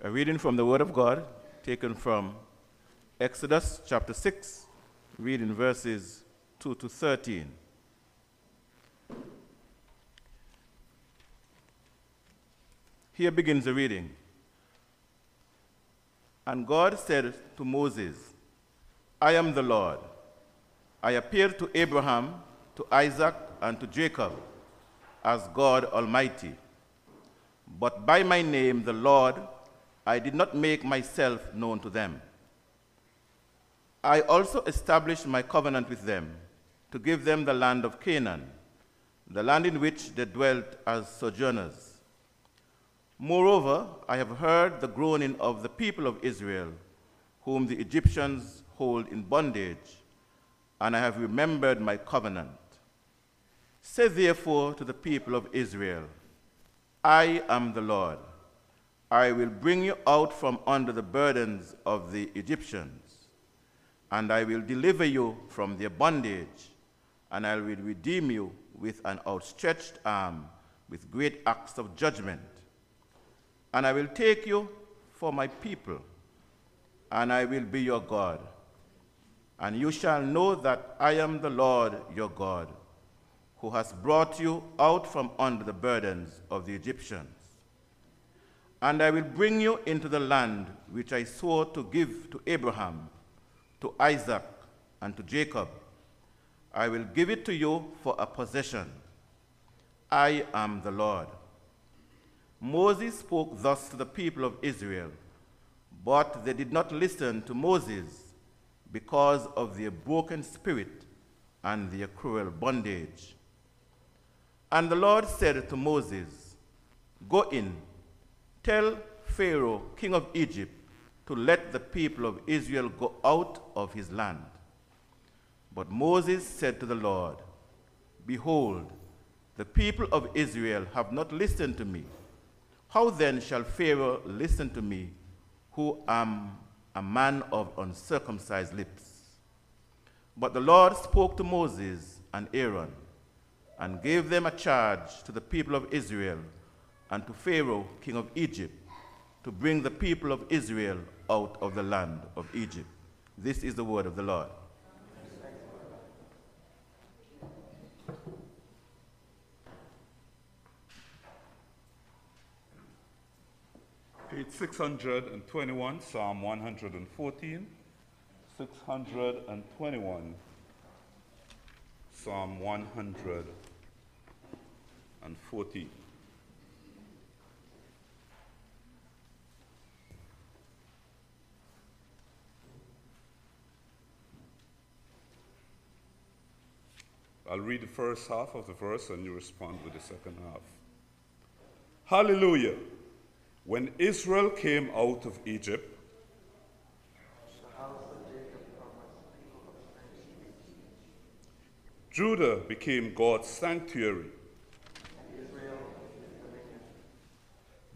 A reading from the Word of God taken from Exodus chapter 6, reading verses 2 to 13. Here begins the reading. And God said to Moses, I am the Lord. I appeared to Abraham, to Isaac, and to Jacob as God Almighty. But by my name, the Lord, I did not make myself known to them. I also established my covenant with them to give them the land of Canaan, the land in which they dwelt as sojourners. Moreover, I have heard the groaning of the people of Israel, whom the Egyptians hold in bondage, and I have remembered my covenant. Say therefore to the people of Israel, I am the Lord. I will bring you out from under the burdens of the Egyptians, and I will deliver you from their bondage, and I will redeem you with an outstretched arm, with great acts of judgment. And I will take you for my people, and I will be your God. And you shall know that I am the Lord your God, who has brought you out from under the burdens of the Egyptians. And I will bring you into the land which I swore to give to Abraham, to Isaac, and to Jacob. I will give it to you for a possession. I am the Lord. Moses spoke thus to the people of Israel, but they did not listen to Moses because of their broken spirit and their cruel bondage. And the Lord said to Moses, Go in, tell Pharaoh, king of Egypt, to let the people of Israel go out of his land. But Moses said to the Lord, Behold, the people of Israel have not listened to me. How then shall Pharaoh listen to me, who am a man of uncircumcised lips? But the Lord spoke to Moses and Aaron, and gave them a charge to the people of Israel and to Pharaoh, king of Egypt, to bring the people of Israel out of the land of Egypt. This is the word of the Lord. Page 621, Psalm 114. 621, Psalm 114. I'll read the first half of the verse and you respond with the second half. Hallelujah. When Israel came out of Egypt, Judah became God's sanctuary.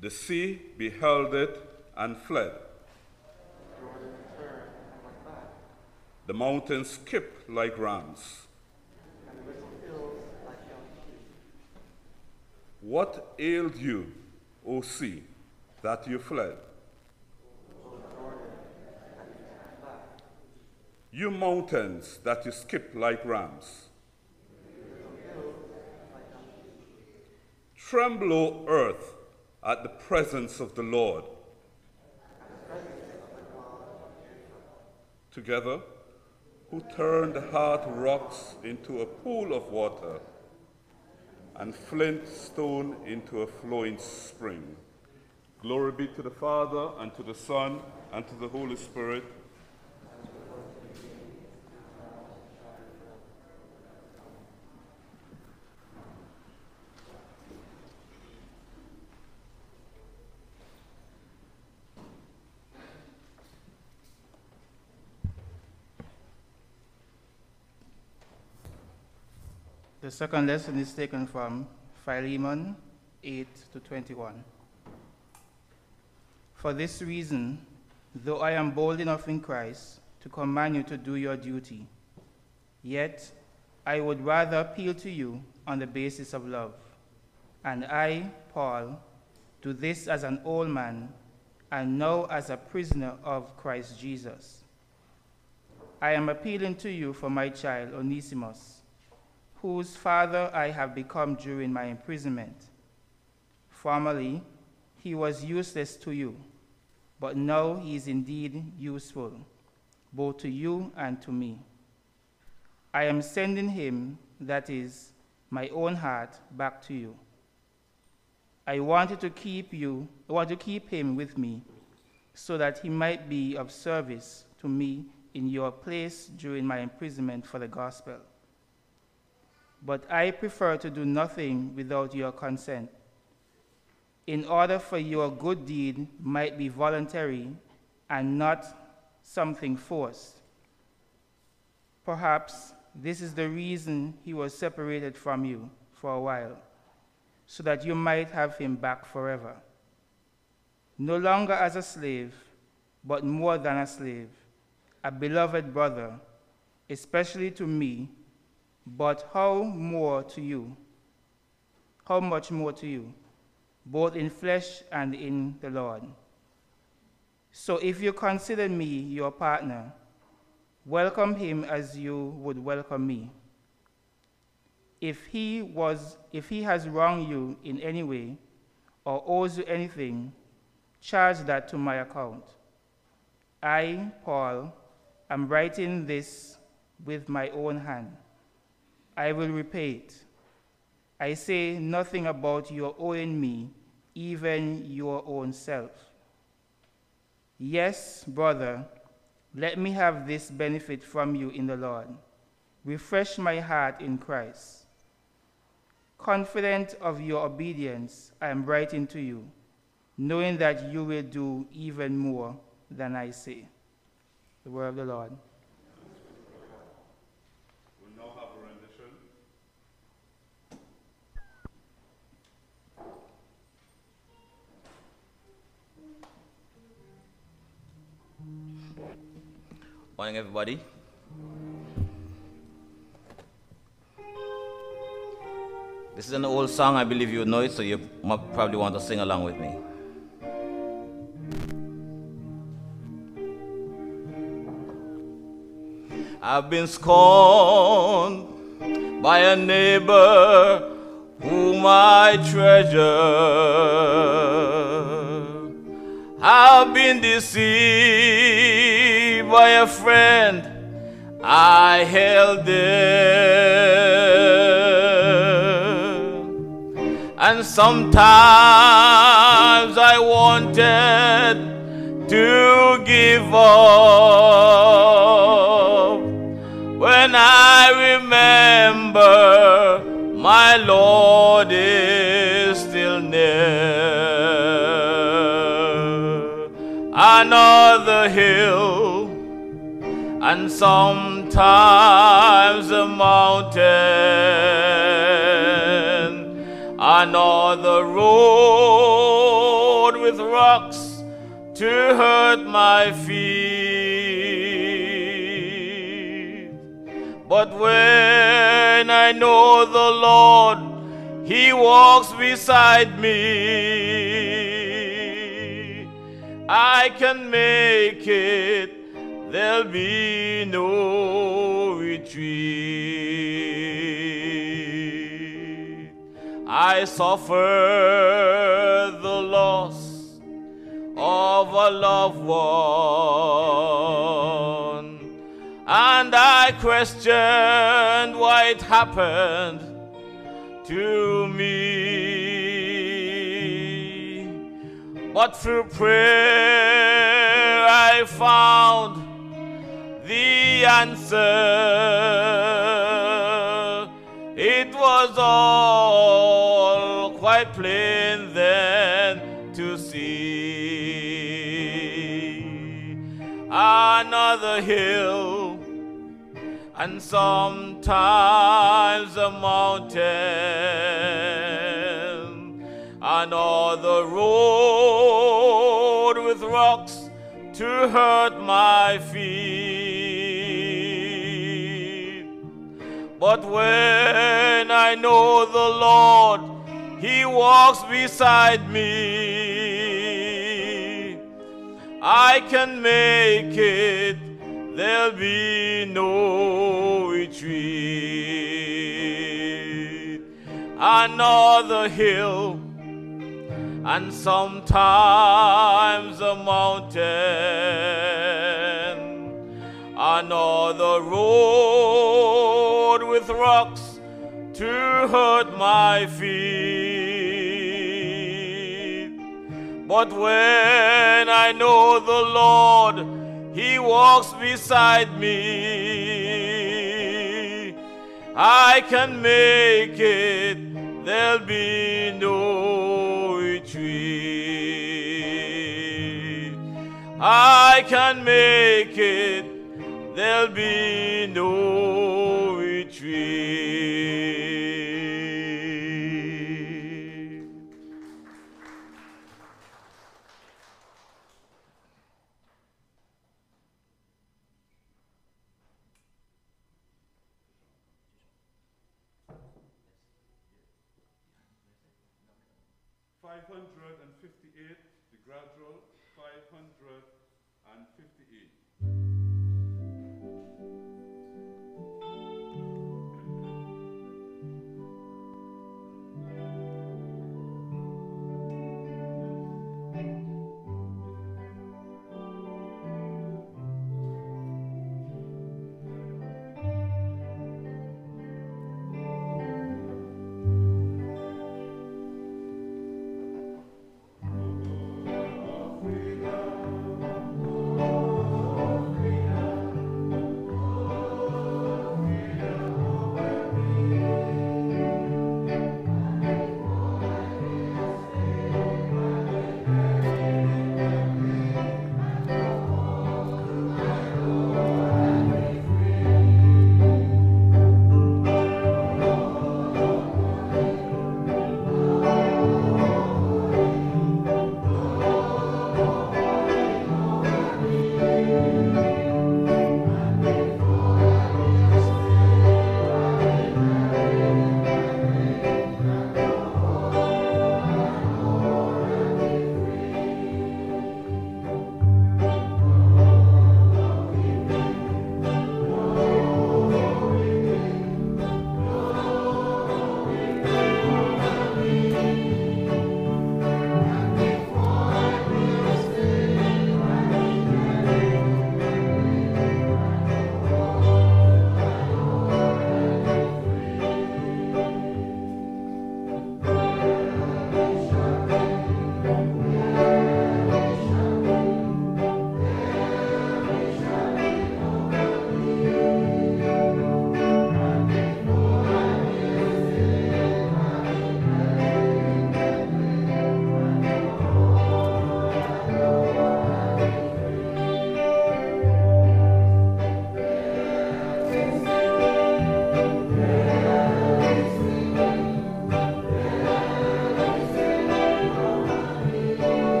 The sea beheld it and fled. The mountains skipped like rams. What ailed you, O sea, that you fled? You mountains that you skip like rams. Tremble, O earth, at the presence of the Lord. Together, who turned hard rocks into a pool of water and flint stone into a flowing spring. Glory be to the Father, and to the Son, and to the Holy Spirit. Second lesson is taken from Philemon 8 to 21. For this reason, though I am bold enough in Christ to command you to do your duty, yet I would rather appeal to you on the basis of love. And I, Paul, do this as an old man and now as a prisoner of Christ Jesus. I am appealing to you for my child, Onesimus whose father I have become during my imprisonment. Formerly, he was useless to you, but now he is indeed useful, both to you and to me. I am sending him, that is, my own heart, back to you. I wanted to keep you, I want to keep him with me, so that he might be of service to me in your place during my imprisonment for the gospel but I prefer to do nothing without your consent, in order for your good deed might be voluntary and not something forced. Perhaps this is the reason he was separated from you for a while, so that you might have him back forever. No longer as a slave, but more than a slave, a beloved brother, especially to me but how more to you? How much more to you, both in flesh and in the Lord? So if you consider me your partner, welcome him as you would welcome me. If he, was, if he has wronged you in any way or owes you anything, charge that to my account. I, Paul, am writing this with my own hand. I will repay it. I say nothing about your owing me, even your own self. Yes, brother, let me have this benefit from you in the Lord. Refresh my heart in Christ. Confident of your obedience, I am writing to you, knowing that you will do even more than I say. The word of the Lord. Morning, everybody. This is an old song, I believe you know it, so you probably want to sing along with me. I've been scorned by a neighbor whom I treasure. I've been deceived by a friend I held dear. And sometimes I wanted to give up when I remember my Lord is still near another hill, and sometimes a mountain, another road with rocks to hurt my feet. But when I know the Lord, He walks beside me. I can make it, there'll be no retreat. I suffer the loss of a loved one, and I questioned why it happened to me. But through prayer I found the answer. It was all quite plain then to see. Another hill and sometimes a mountain, another road with rocks to hurt my feet. But when I know the Lord, He walks beside me, I can make it there'll be no retreat. Another hill and sometimes a mountain, another road with rocks to hurt my feet. But when I know the Lord, he walks beside me. I can make it, there'll be no retreat. I can make it, there'll be no retreat.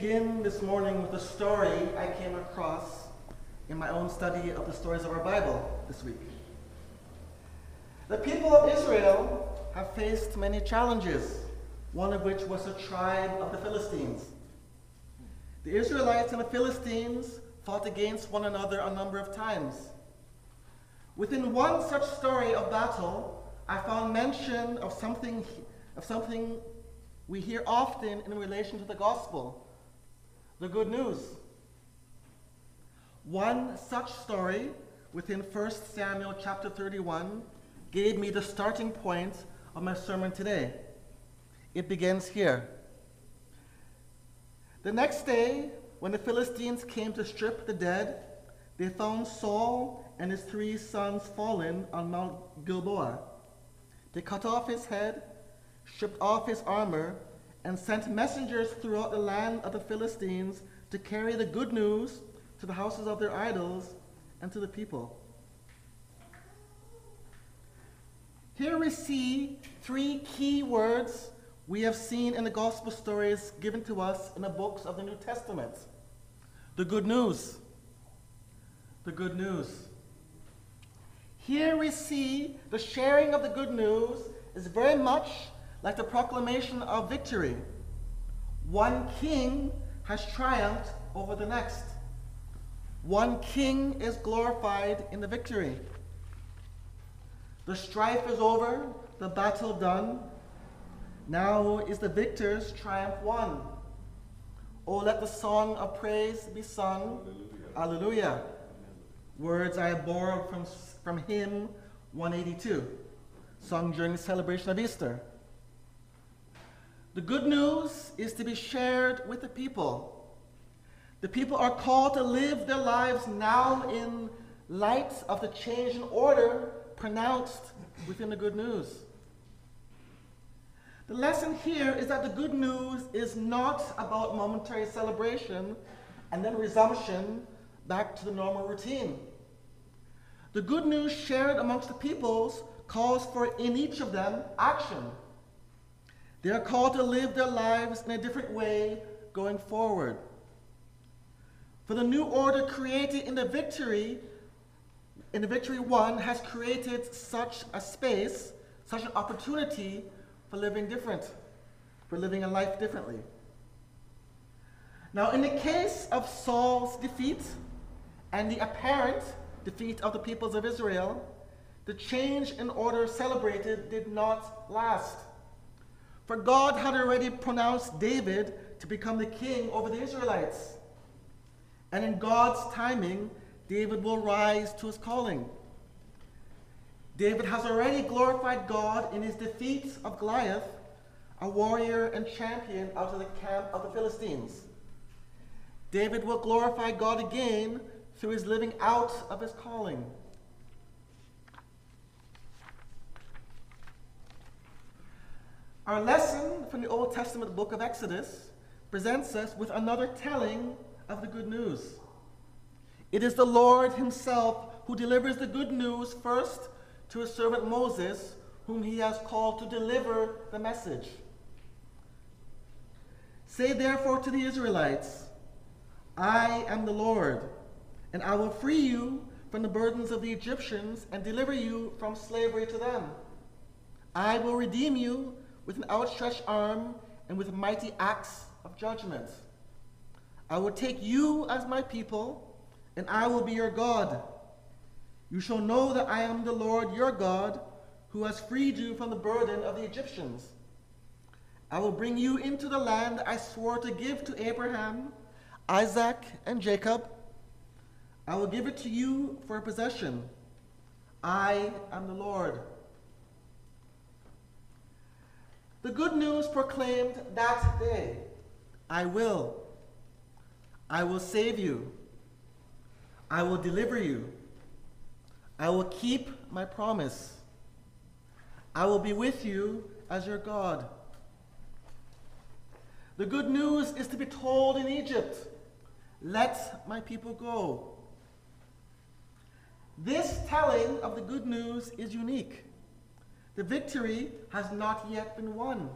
Begin this morning with a story I came across in my own study of the stories of our Bible this week. The people of Israel have faced many challenges, one of which was the tribe of the Philistines. The Israelites and the Philistines fought against one another a number of times. Within one such story of battle, I found mention of something, of something we hear often in relation to the gospel the good news. One such story within 1 Samuel chapter 31 gave me the starting point of my sermon today. It begins here. The next day, when the Philistines came to strip the dead, they found Saul and his three sons fallen on Mount Gilboa. They cut off his head, stripped off his armor, and sent messengers throughout the land of the Philistines to carry the good news to the houses of their idols and to the people. Here we see three key words we have seen in the gospel stories given to us in the books of the New Testament. The good news. The good news. Here we see the sharing of the good news is very much like the proclamation of victory. One king has triumphed over the next. One king is glorified in the victory. The strife is over, the battle done. Now is the victor's triumph won. Oh, let the song of praise be sung. Alleluia. Words I have borrowed from, from hymn 182, sung during the celebration of Easter. The good news is to be shared with the people. The people are called to live their lives now in light of the change in order pronounced within the good news. The lesson here is that the good news is not about momentary celebration and then resumption back to the normal routine. The good news shared amongst the peoples calls for in each of them action. They are called to live their lives in a different way going forward. For the new order created in the victory, in the victory won, has created such a space, such an opportunity for living different, for living a life differently. Now, in the case of Saul's defeat and the apparent defeat of the peoples of Israel, the change in order celebrated did not last. For God had already pronounced David to become the king over the Israelites. And in God's timing, David will rise to his calling. David has already glorified God in his defeat of Goliath, a warrior and champion out of the camp of the Philistines. David will glorify God again through his living out of his calling. Our lesson from the Old Testament book of Exodus presents us with another telling of the good news. It is the Lord Himself who delivers the good news first to his servant Moses, whom he has called to deliver the message. Say therefore to the Israelites, I am the Lord, and I will free you from the burdens of the Egyptians and deliver you from slavery to them. I will redeem you with an outstretched arm and with mighty acts of judgment. I will take you as my people, and I will be your God you shall know that I am the Lord your God, who has freed you from the burden of the Egyptians. I will bring you into the land I swore to give to Abraham, Isaac, and Jacob. I will give it to you for a possession. I am the Lord. The good news proclaimed that day I will. I will save you. I will deliver you. I will keep my promise. I will be with you as your God. The good news is to be told in Egypt let my people go. This telling of the good news is unique. The victory has not yet been won.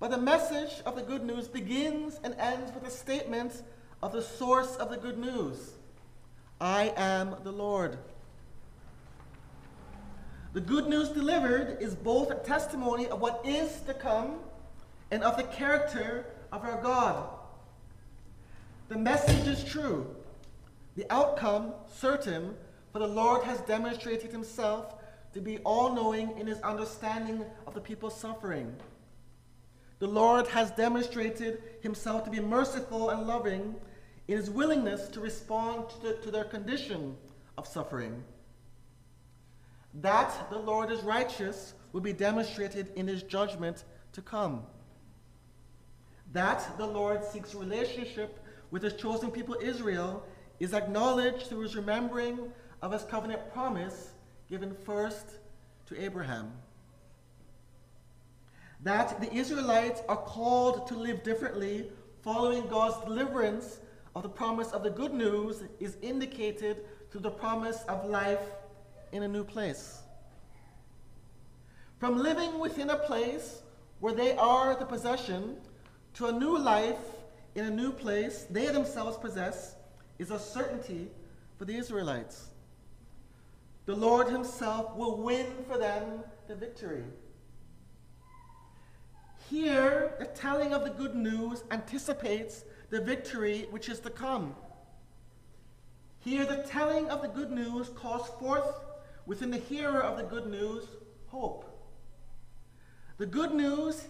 But the message of the good news begins and ends with a statement of the source of the good news I am the Lord. The good news delivered is both a testimony of what is to come and of the character of our God. The message is true, the outcome certain, for the Lord has demonstrated himself to be all knowing in his understanding of the people's suffering. The Lord has demonstrated himself to be merciful and loving in his willingness to respond to, the, to their condition of suffering. That the Lord is righteous will be demonstrated in his judgment to come. That the Lord seeks relationship with his chosen people Israel is acknowledged through his remembering of his covenant promise given first to Abraham. That the Israelites are called to live differently following God's deliverance of the promise of the good news is indicated through the promise of life in a new place. From living within a place where they are the possession to a new life in a new place they themselves possess is a certainty for the Israelites. The Lord Himself will win for them the victory. Here, the telling of the good news anticipates the victory which is to come. Here, the telling of the good news calls forth within the hearer of the good news hope. The good news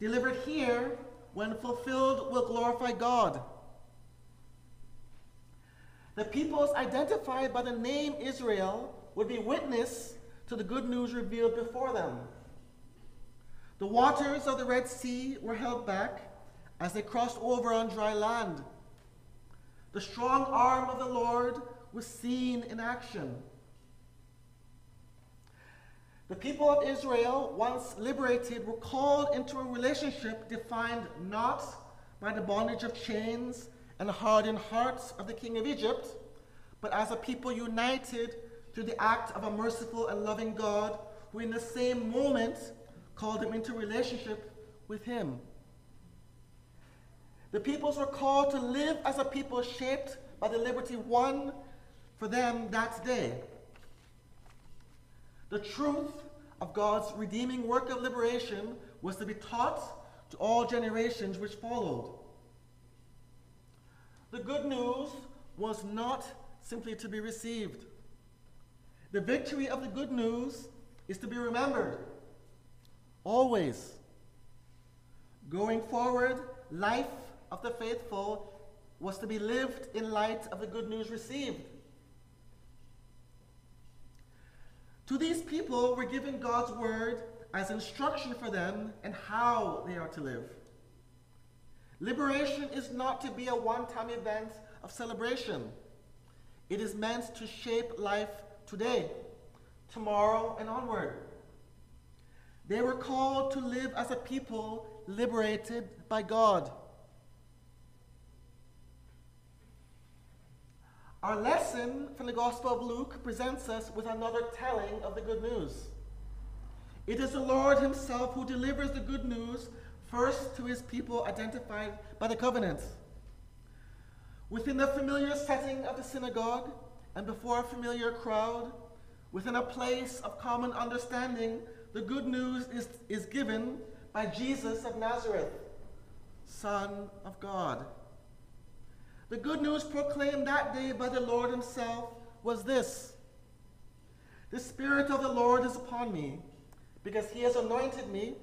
delivered here, when fulfilled, will glorify God. The peoples identified by the name Israel would be witness to the good news revealed before them. The waters of the Red Sea were held back as they crossed over on dry land. The strong arm of the Lord was seen in action. The people of Israel, once liberated, were called into a relationship defined not by the bondage of chains and hardened hearts of the king of Egypt, but as a people united through the act of a merciful and loving God who, in the same moment, called them into relationship with him. The peoples were called to live as a people shaped by the liberty won for them that day. The truth of God's redeeming work of liberation was to be taught to all generations which followed. The good news was not simply to be received. The victory of the good news is to be remembered always. Going forward, life of the faithful was to be lived in light of the good news received. To these people were given God's word as instruction for them and how they are to live. Liberation is not to be a one time event of celebration. It is meant to shape life today, tomorrow, and onward. They were called to live as a people liberated by God. Our lesson from the Gospel of Luke presents us with another telling of the good news. It is the Lord Himself who delivers the good news first to His people identified by the covenant. Within the familiar setting of the synagogue and before a familiar crowd, within a place of common understanding, the good news is, is given by Jesus of Nazareth, Son of God. The good news proclaimed that day by the Lord Himself was this The Spirit of the Lord is upon me, because He has anointed me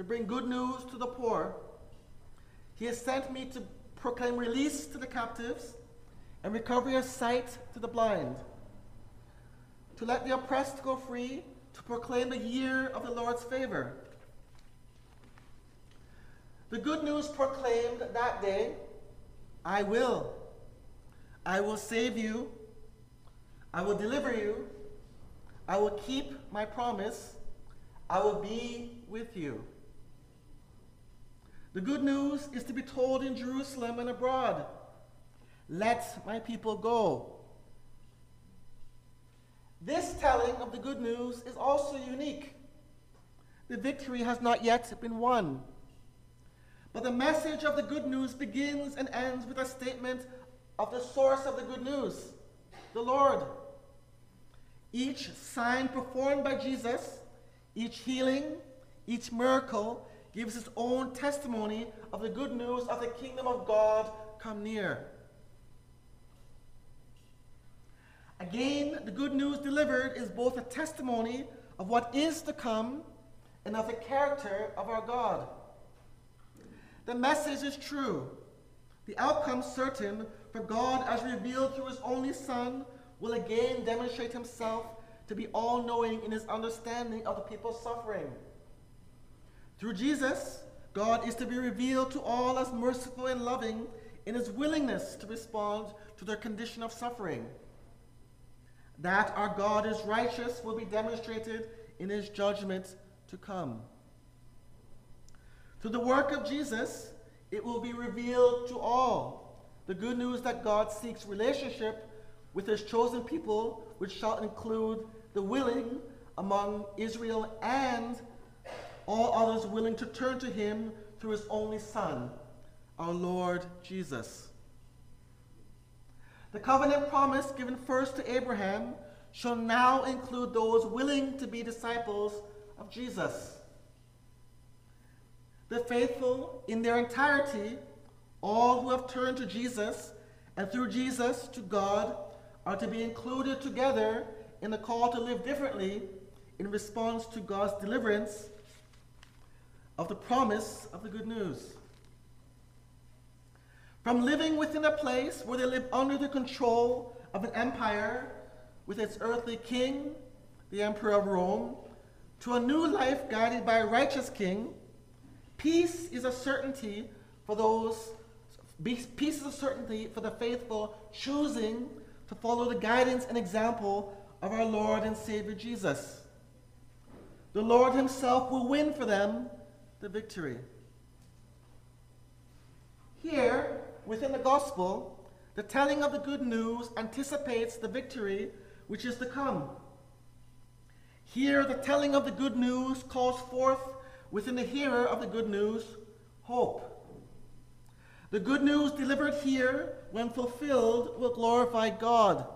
to bring good news to the poor. He has sent me to proclaim release to the captives and recovery of sight to the blind, to let the oppressed go free, to proclaim the year of the Lord's favor. The good news proclaimed that day I will. I will save you. I will deliver you. I will keep my promise. I will be with you. The good news is to be told in Jerusalem and abroad. Let my people go. This telling of the good news is also unique. The victory has not yet been won. But the message of the good news begins and ends with a statement of the source of the good news the Lord. Each sign performed by Jesus, each healing, each miracle gives his own testimony of the good news of the kingdom of God come near. Again, the good news delivered is both a testimony of what is to come and of the character of our God. The message is true, the outcome certain, for God, as revealed through his only Son, will again demonstrate himself to be all knowing in his understanding of the people's suffering. Through Jesus, God is to be revealed to all as merciful and loving in his willingness to respond to their condition of suffering. That our God is righteous will be demonstrated in his judgment to come. Through the work of Jesus, it will be revealed to all the good news that God seeks relationship with his chosen people, which shall include the willing among Israel and all others willing to turn to him through his only Son, our Lord Jesus. The covenant promise given first to Abraham shall now include those willing to be disciples of Jesus. The faithful in their entirety, all who have turned to Jesus, and through Jesus to God, are to be included together in the call to live differently in response to God's deliverance of the promise of the good news. From living within a place where they live under the control of an empire with its earthly king, the Emperor of Rome, to a new life guided by a righteous king, peace is a certainty for those, peace is a certainty for the faithful choosing to follow the guidance and example of our Lord and Savior Jesus. The Lord Himself will win for them the victory. Here, within the gospel, the telling of the good news anticipates the victory which is to come. Here, the telling of the good news calls forth within the hearer of the good news hope. The good news delivered here, when fulfilled, will glorify God.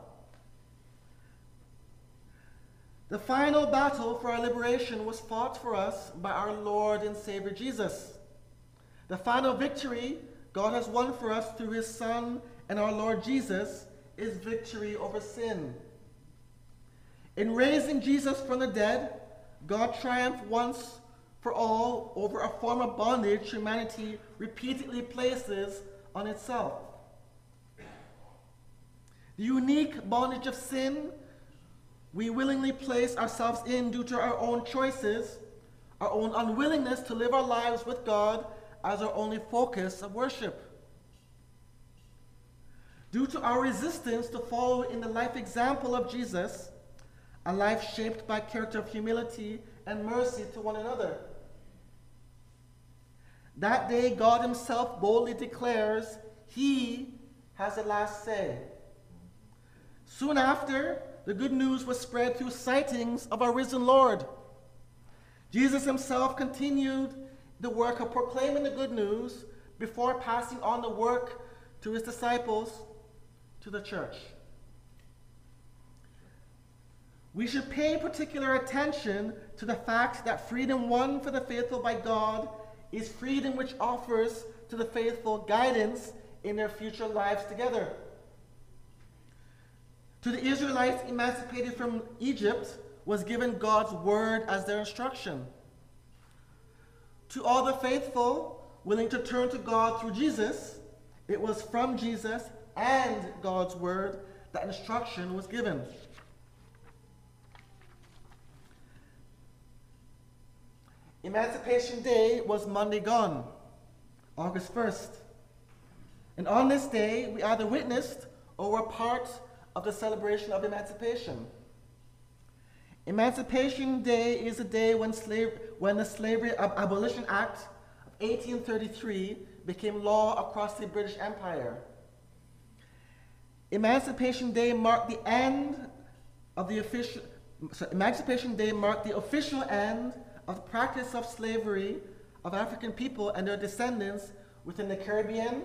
The final battle for our liberation was fought for us by our Lord and Savior Jesus. The final victory God has won for us through his Son and our Lord Jesus is victory over sin. In raising Jesus from the dead, God triumphed once for all over a form of bondage humanity repeatedly places on itself. The unique bondage of sin we willingly place ourselves in due to our own choices, our own unwillingness to live our lives with God as our only focus of worship. Due to our resistance to follow in the life example of Jesus, a life shaped by character of humility and mercy to one another. That day, God Himself boldly declares, He has the last say. Soon after, the good news was spread through sightings of our risen Lord. Jesus Himself continued the work of proclaiming the good news before passing on the work to His disciples to the church. We should pay particular attention to the fact that freedom won for the faithful by God is freedom which offers to the faithful guidance in their future lives together. To the Israelites emancipated from Egypt was given God's word as their instruction. To all the faithful willing to turn to God through Jesus, it was from Jesus and God's word that instruction was given. Emancipation Day was Monday gone, August 1st. And on this day, we either witnessed or were part of the celebration of emancipation. Emancipation Day is a day when, slave, when the Slavery Abolition Act of 1833 became law across the British Empire. Emancipation Day marked the end of the official, Emancipation Day marked the official end of the practice of slavery of African people and their descendants within the Caribbean,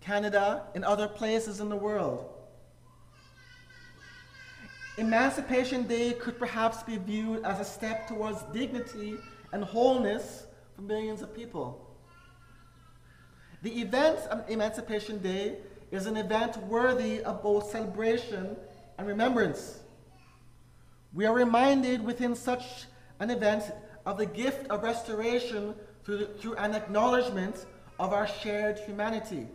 Canada, and other places in the world. Emancipation Day could perhaps be viewed as a step towards dignity and wholeness for millions of people. The event of Emancipation Day is an event worthy of both celebration and remembrance. We are reminded within such an event of the gift of restoration through, the, through an acknowledgement of our shared humanity.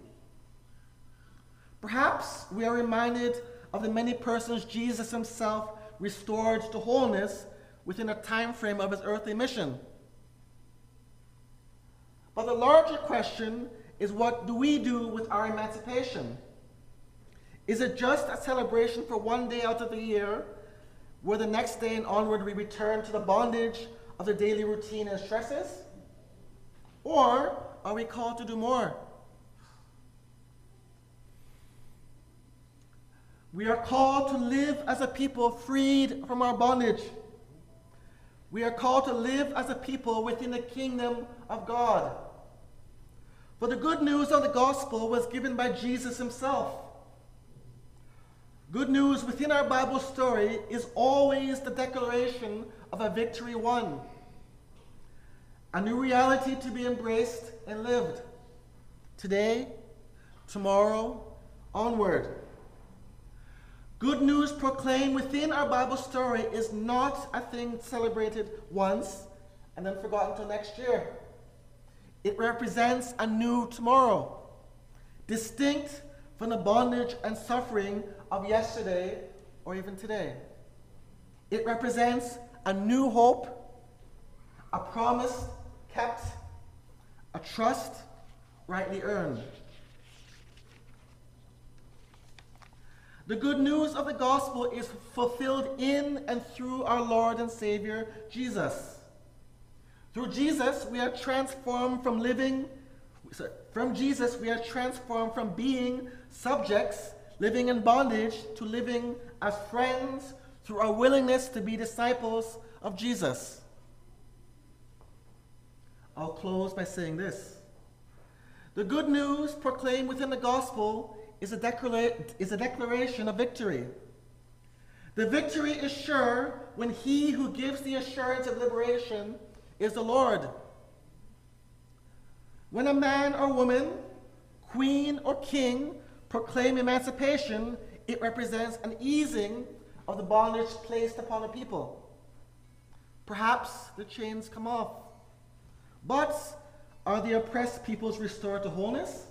Perhaps we are reminded of the many persons Jesus himself restored to wholeness within a time frame of his earthly mission. But the larger question is what do we do with our emancipation? Is it just a celebration for one day out of the year where the next day and onward we return to the bondage of the daily routine and stresses? Or are we called to do more? We are called to live as a people freed from our bondage. We are called to live as a people within the kingdom of God. For the good news of the gospel was given by Jesus himself. Good news within our Bible story is always the declaration of a victory won, a new reality to be embraced and lived today, tomorrow, onward. Good news proclaimed within our Bible story is not a thing celebrated once and then forgotten until next year. It represents a new tomorrow, distinct from the bondage and suffering of yesterday or even today. It represents a new hope, a promise kept, a trust rightly earned. The good news of the gospel is fulfilled in and through our Lord and Savior, Jesus. Through Jesus, we are transformed from living, sorry, from Jesus, we are transformed from being subjects, living in bondage, to living as friends through our willingness to be disciples of Jesus. I'll close by saying this. The good news proclaimed within the gospel is a, declara- is a declaration of victory. The victory is sure when he who gives the assurance of liberation is the Lord. When a man or woman, queen or king, proclaim emancipation, it represents an easing of the bondage placed upon a people. Perhaps the chains come off. But are the oppressed peoples restored to wholeness?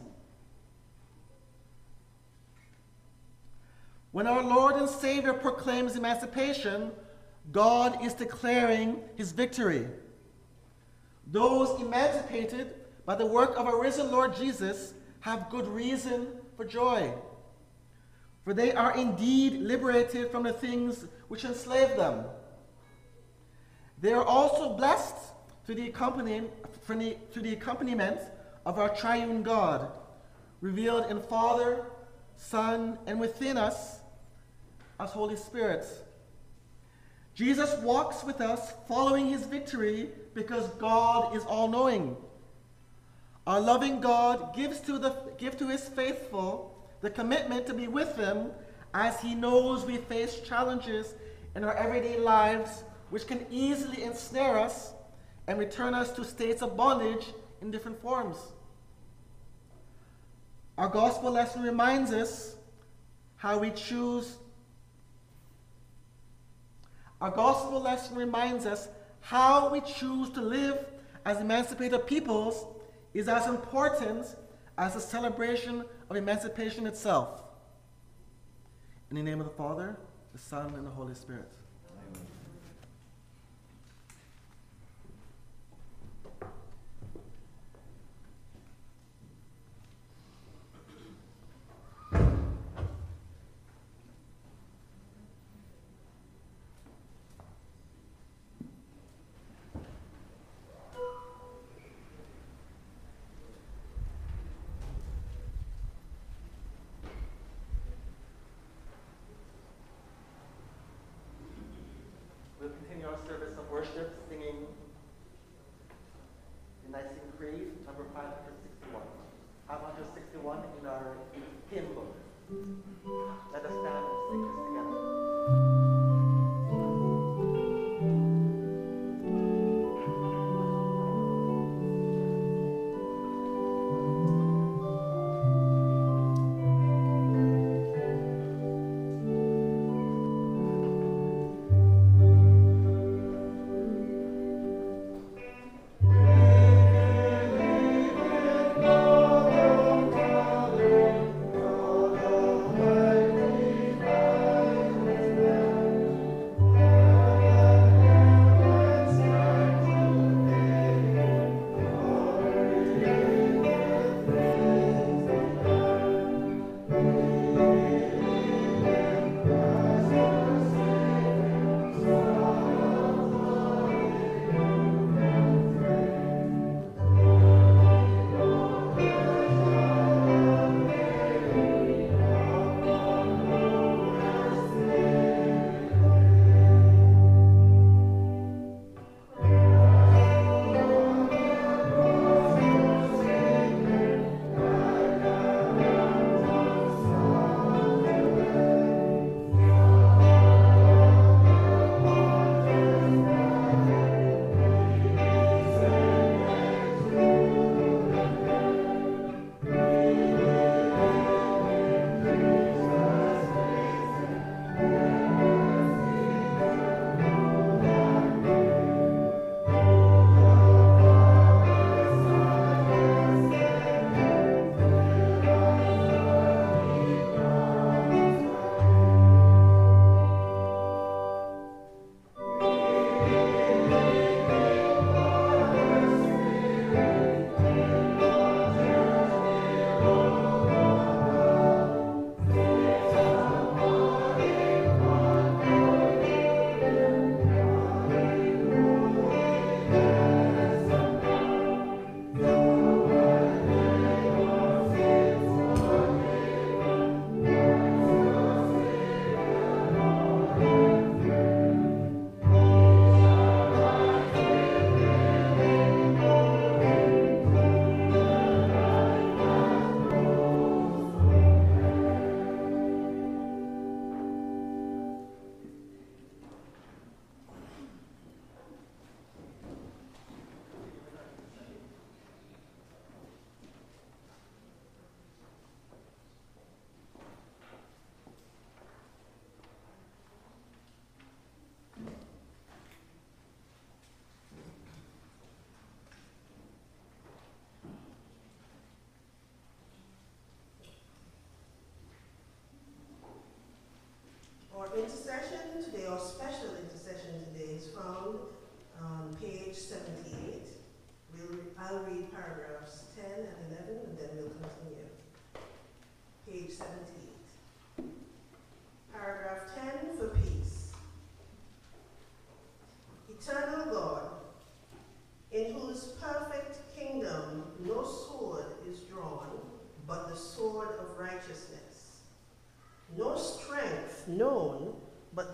When our Lord and Savior proclaims emancipation, God is declaring his victory. Those emancipated by the work of our risen Lord Jesus have good reason for joy. For they are indeed liberated from the things which enslave them. They are also blessed through the, accompaniment, through the accompaniment of our triune God, revealed in Father, Son, and within us as Holy Spirit. Jesus walks with us following his victory because God is all knowing. Our loving God gives to, the, give to his faithful the commitment to be with them as he knows we face challenges in our everyday lives which can easily ensnare us and return us to states of bondage in different forms. Our gospel lesson reminds us how we choose. Our gospel lesson reminds us how we choose to live as emancipated peoples is as important as the celebration of emancipation itself. In the name of the Father, the Son, and the Holy Spirit.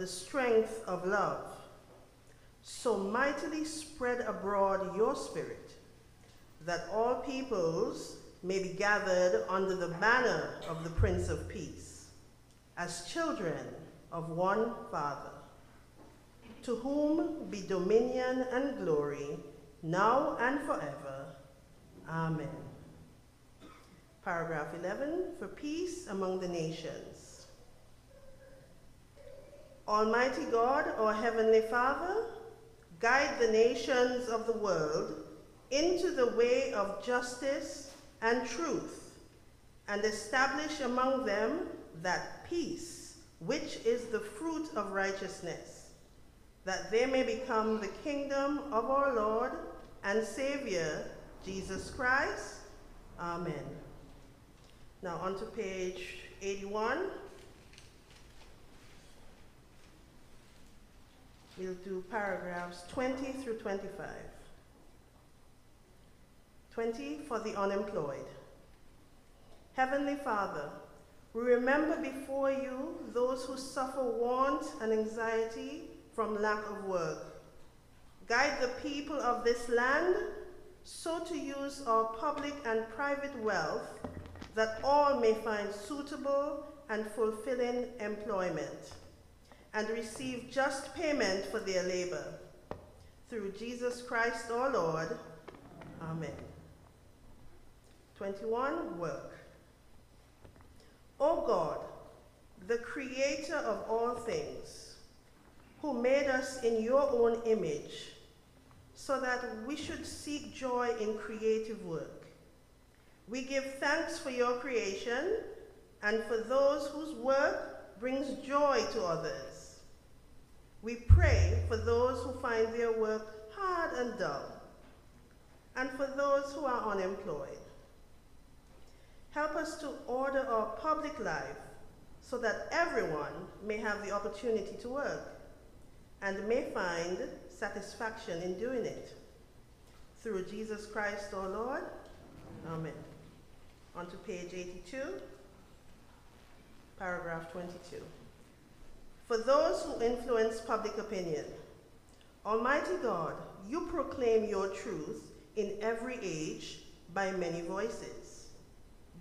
Strength of love. So mightily spread abroad your spirit, that all peoples may be gathered under the banner of the Prince of Peace, as children of one Father, to whom be dominion and glory, now and forever. Amen. Paragraph 11, for peace among the nations. Almighty God, our Heavenly Father, guide the nations of the world into the way of justice and truth, and establish among them that peace which is the fruit of righteousness, that they may become the kingdom of our Lord and Savior, Jesus Christ. Amen. Now on to page 81. We'll do paragraphs 20 through 25. 20 for the unemployed. Heavenly Father, we remember before you those who suffer want and anxiety from lack of work. Guide the people of this land so to use our public and private wealth that all may find suitable and fulfilling employment and receive just payment for their labor. Through Jesus Christ our Lord. Amen. 21. Work. O God, the creator of all things, who made us in your own image, so that we should seek joy in creative work. We give thanks for your creation and for those whose work brings joy to others. We pray for those who find their work hard and dull, and for those who are unemployed. Help us to order our public life so that everyone may have the opportunity to work and may find satisfaction in doing it. Through Jesus Christ our Lord. Amen. On to page 82, paragraph 22. For those who influence public opinion, Almighty God, you proclaim your truth in every age by many voices.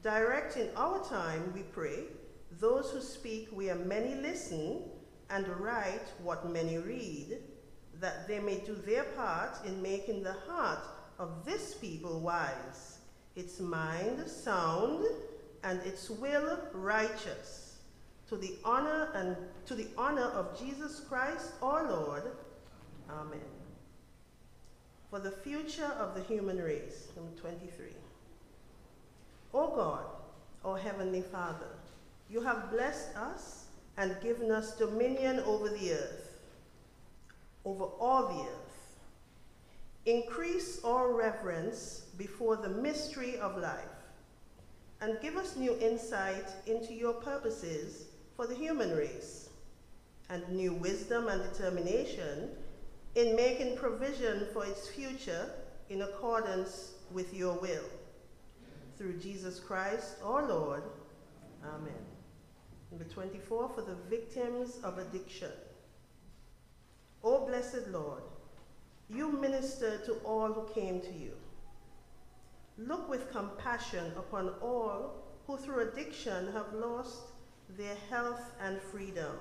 Direct in our time, we pray, those who speak where many listen and write what many read, that they may do their part in making the heart of this people wise, its mind sound, and its will righteous, to the honor and to the honor of Jesus Christ our Lord. Amen. For the future of the human race, number 23. O God, our Heavenly Father, you have blessed us and given us dominion over the earth, over all the earth. Increase our reverence before the mystery of life, and give us new insight into your purposes for the human race, and new wisdom and determination in making provision for its future in accordance with your will. Through Jesus Christ our Lord. Amen. Number 24, for the victims of addiction. O blessed Lord, you ministered to all who came to you. Look with compassion upon all who through addiction have lost their health and freedom.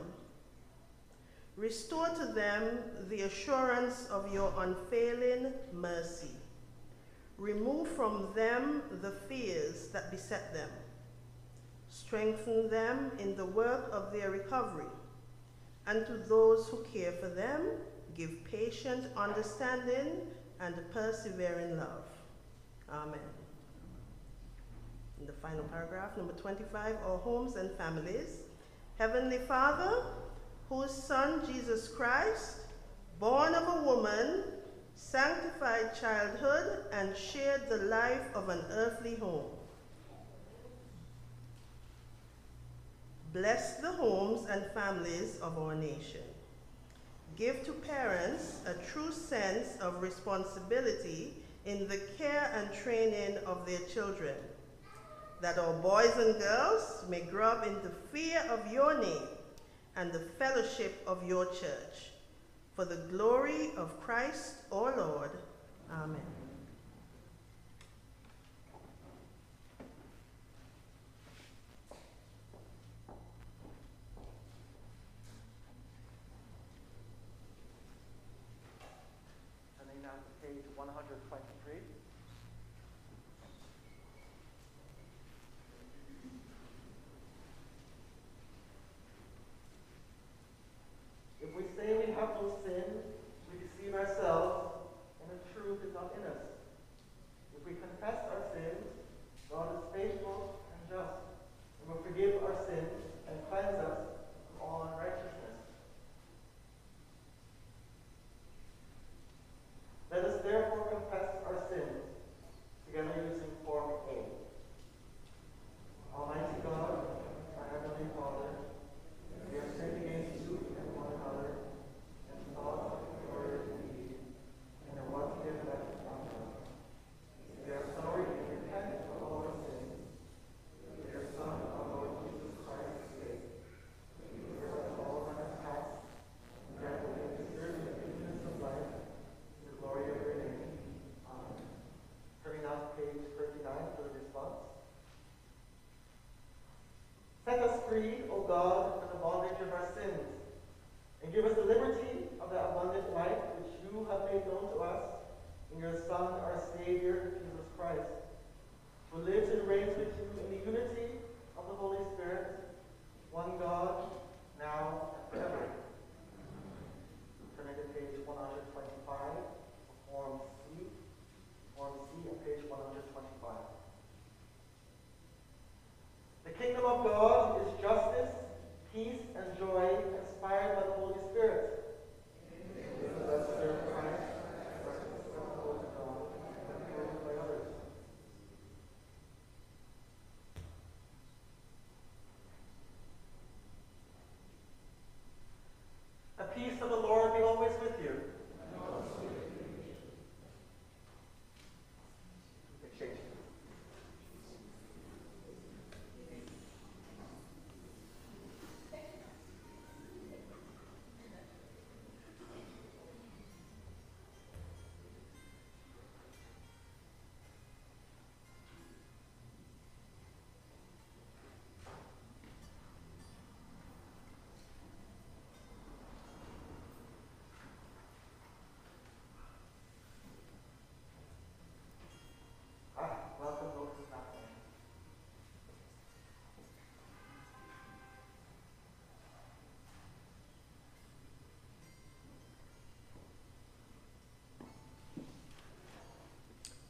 Restore to them the assurance of your unfailing mercy. Remove from them the fears that beset them strengthen them in the work of their recovery, and to those who care for them, give patient understanding and persevering love. Amen. The final paragraph, number 25, our homes and families. Heavenly Father, whose Son, Jesus Christ, born of a woman, sanctified childhood, and shared the life of an earthly home Bless the homes and families of our nation. Give to parents a true sense of responsibility in the care and training of their children, that our boys and girls may grow up in the fear of your name and the fellowship of your church. For the glory of Christ our Lord. Amen.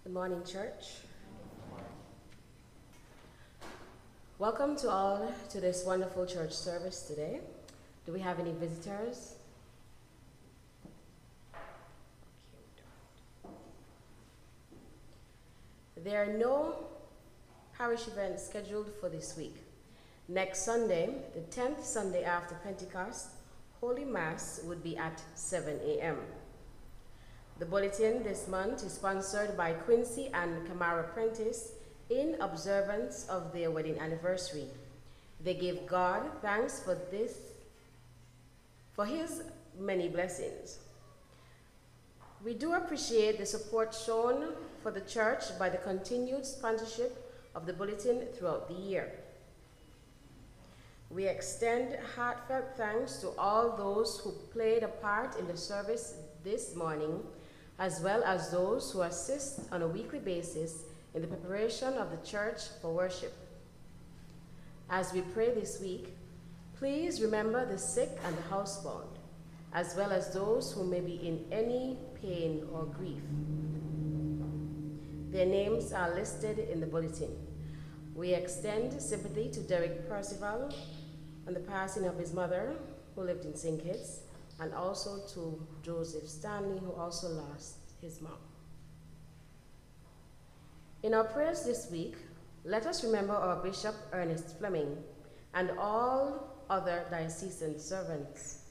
Good morning, church. Welcome to all to this wonderful church service today. Do we have any visitors? There are no parish events scheduled for this week. Next Sunday, the 10th Sunday after Pentecost, Holy Mass would be at 7 a.m. The bulletin this month is sponsored by Quincy and Kamara Prentice in observance of their wedding anniversary. They give God thanks for this, for his many blessings. We do appreciate the support shown for the church by the continued sponsorship of the bulletin throughout the year. We extend heartfelt thanks to all those who played a part in the service this morning, as well as those who assist on a weekly basis in the preparation of the church for worship. As we pray this week, please remember the sick and the housebound, as well as those who may be in any pain or grief. Their names are listed in the bulletin. We extend sympathy to Derek Percival on the passing of his mother, who lived in St. Kitts, and also to Joseph Stanley, who also lost his mom. In our prayers this week, let us remember our Bishop Ernest Fleming and all other diocesan servants.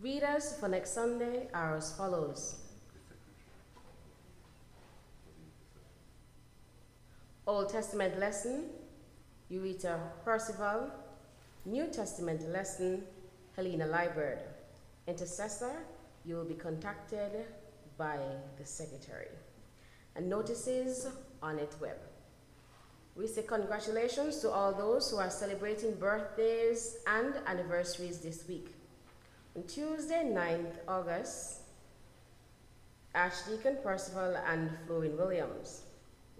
Readers for next Sunday are as follows. Old Testament lesson, Eureta Percival. New Testament lesson, Helena Liebert. Intercessor, you will be contacted by the secretary. And notices on it web. We say congratulations to all those who are celebrating birthdays and anniversaries this week. On Tuesday, 9th August, Archdeacon Percival and Florine Williams.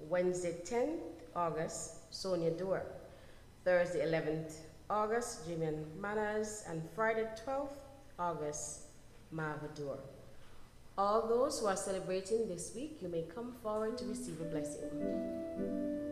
Wednesday, 10th August, Sonia Doer. Thursday, 11th August, Jimin Manas, and Friday 12th August, Mavadur. All those who are celebrating this week, you may come forward to receive a blessing.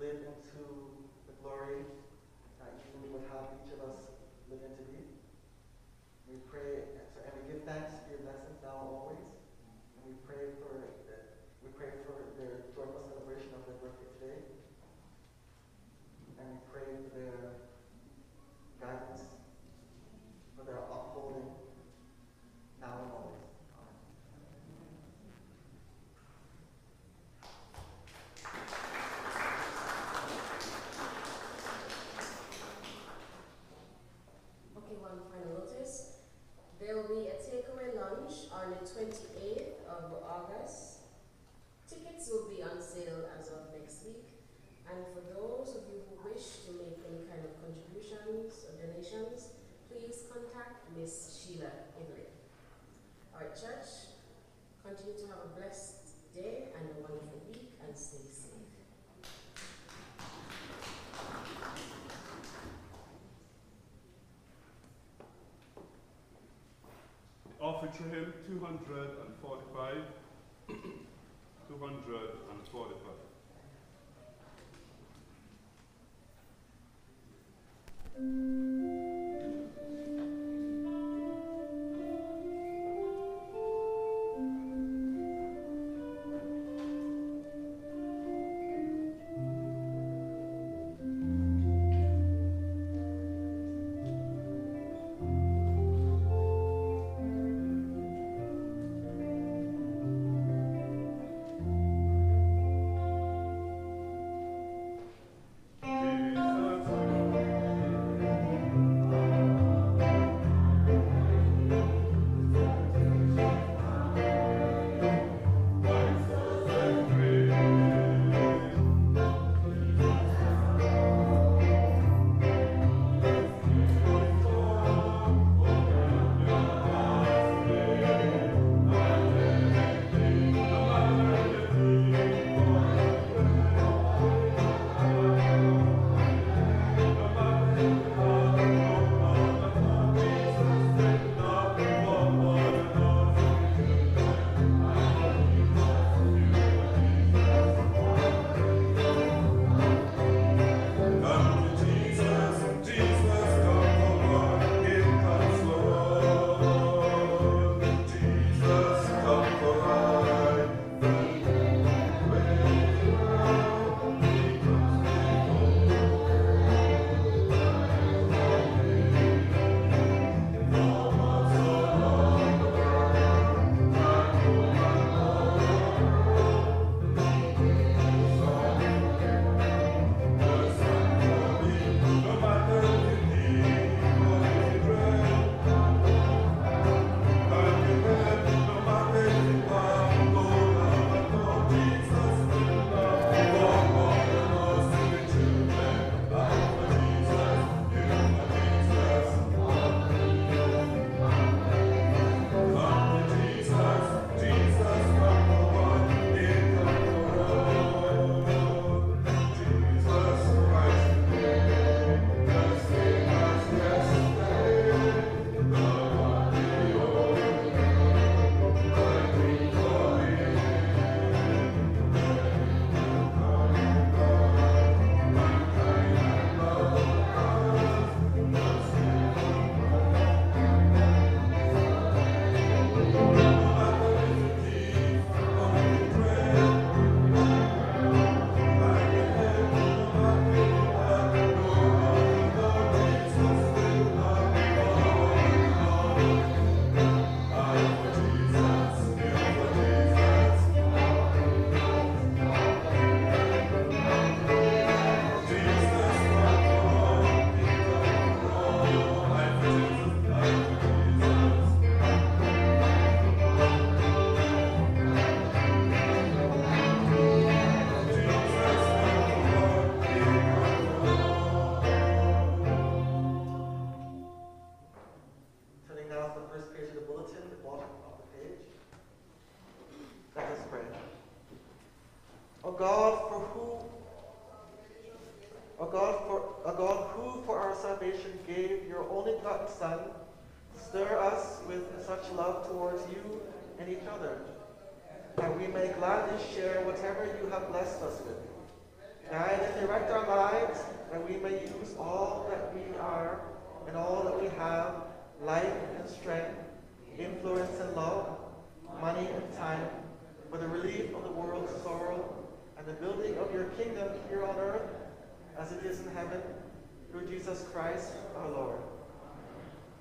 live into the glory that you would have each of us live into be. We pray, and we give thanks for your blessings now and always. And we pray for the, we pray for their joyful celebration of their birthday today. And we pray for their guidance Son, stir us with such love towards you and each other, that we may gladly share whatever you have blessed us with. Guide and direct our lives, that we may use all that we are and all that we have, life and strength, influence and love, money and time, for the relief of the world's sorrow and the building of your kingdom here on earth as it is in heaven, through Jesus Christ our Lord.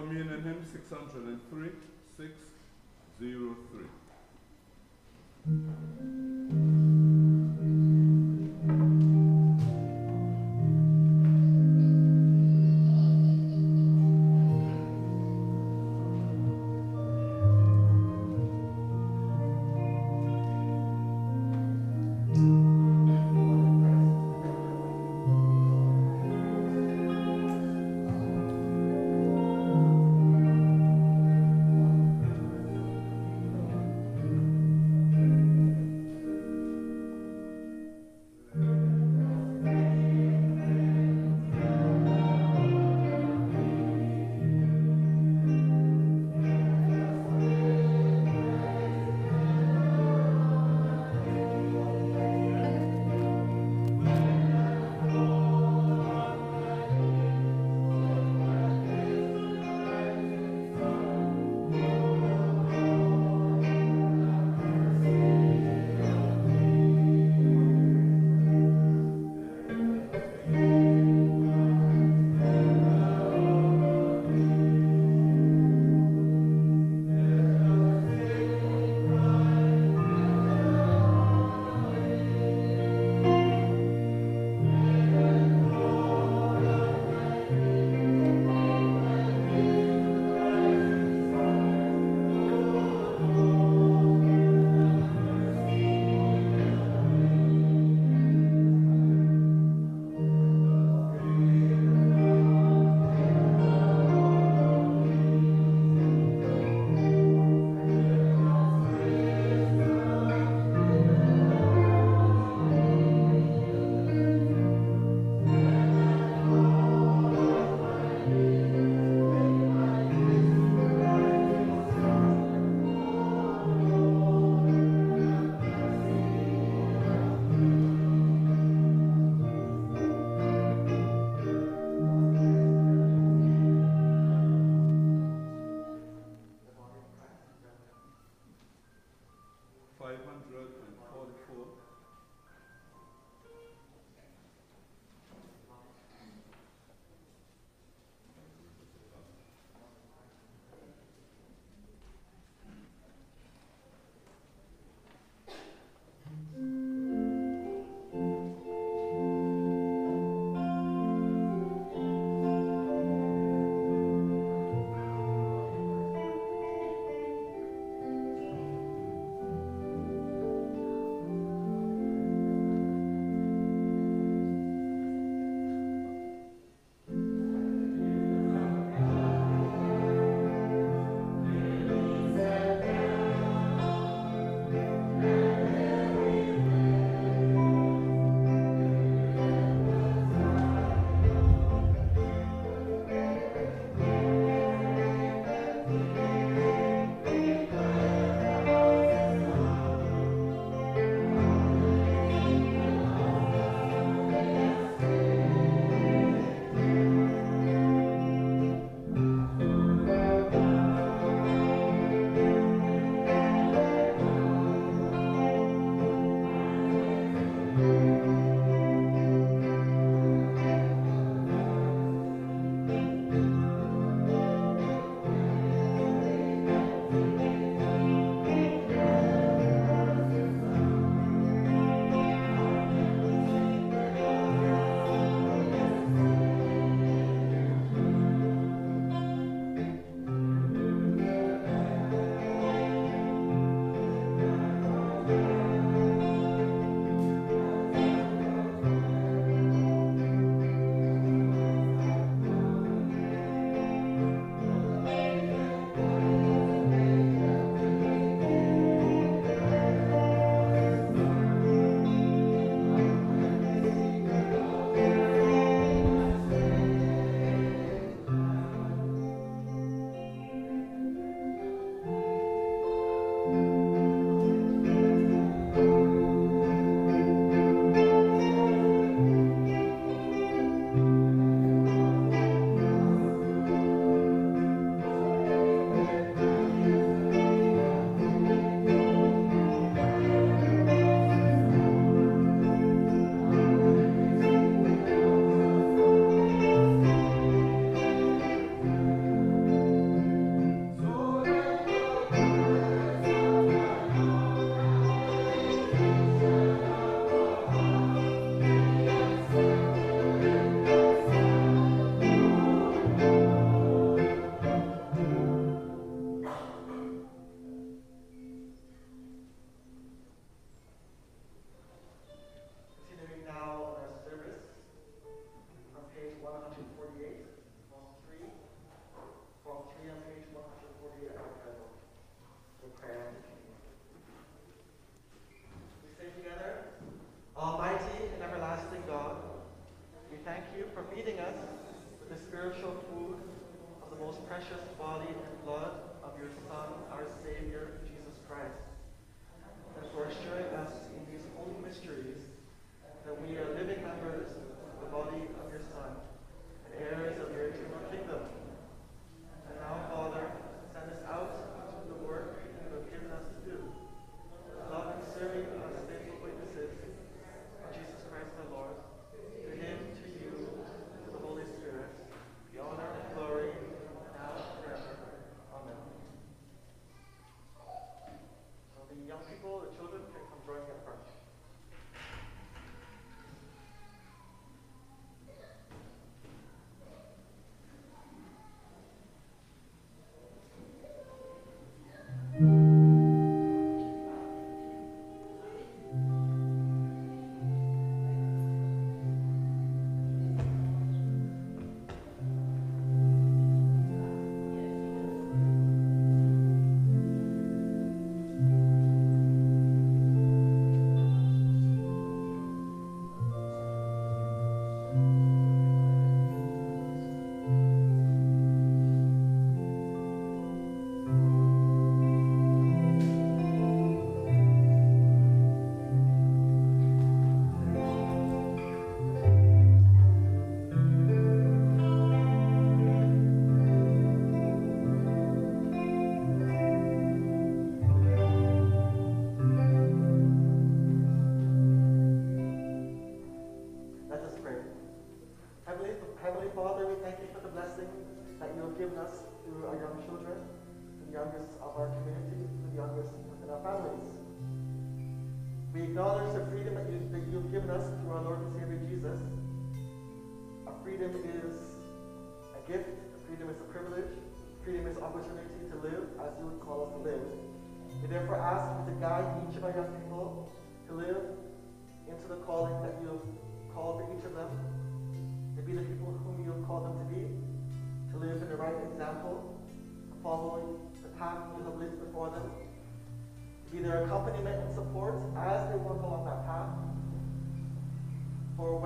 communion hymn 603, 603.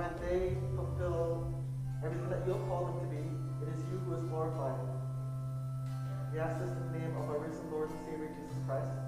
when they fulfill everything that you call them to be, it is you who is glorified. We ask this in the name of our risen Lord and Savior, Jesus Christ.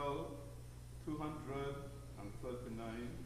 239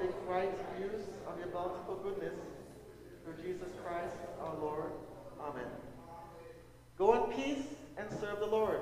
make right use of your bountiful goodness through Jesus Christ our Lord. Amen. Go in peace and serve the Lord.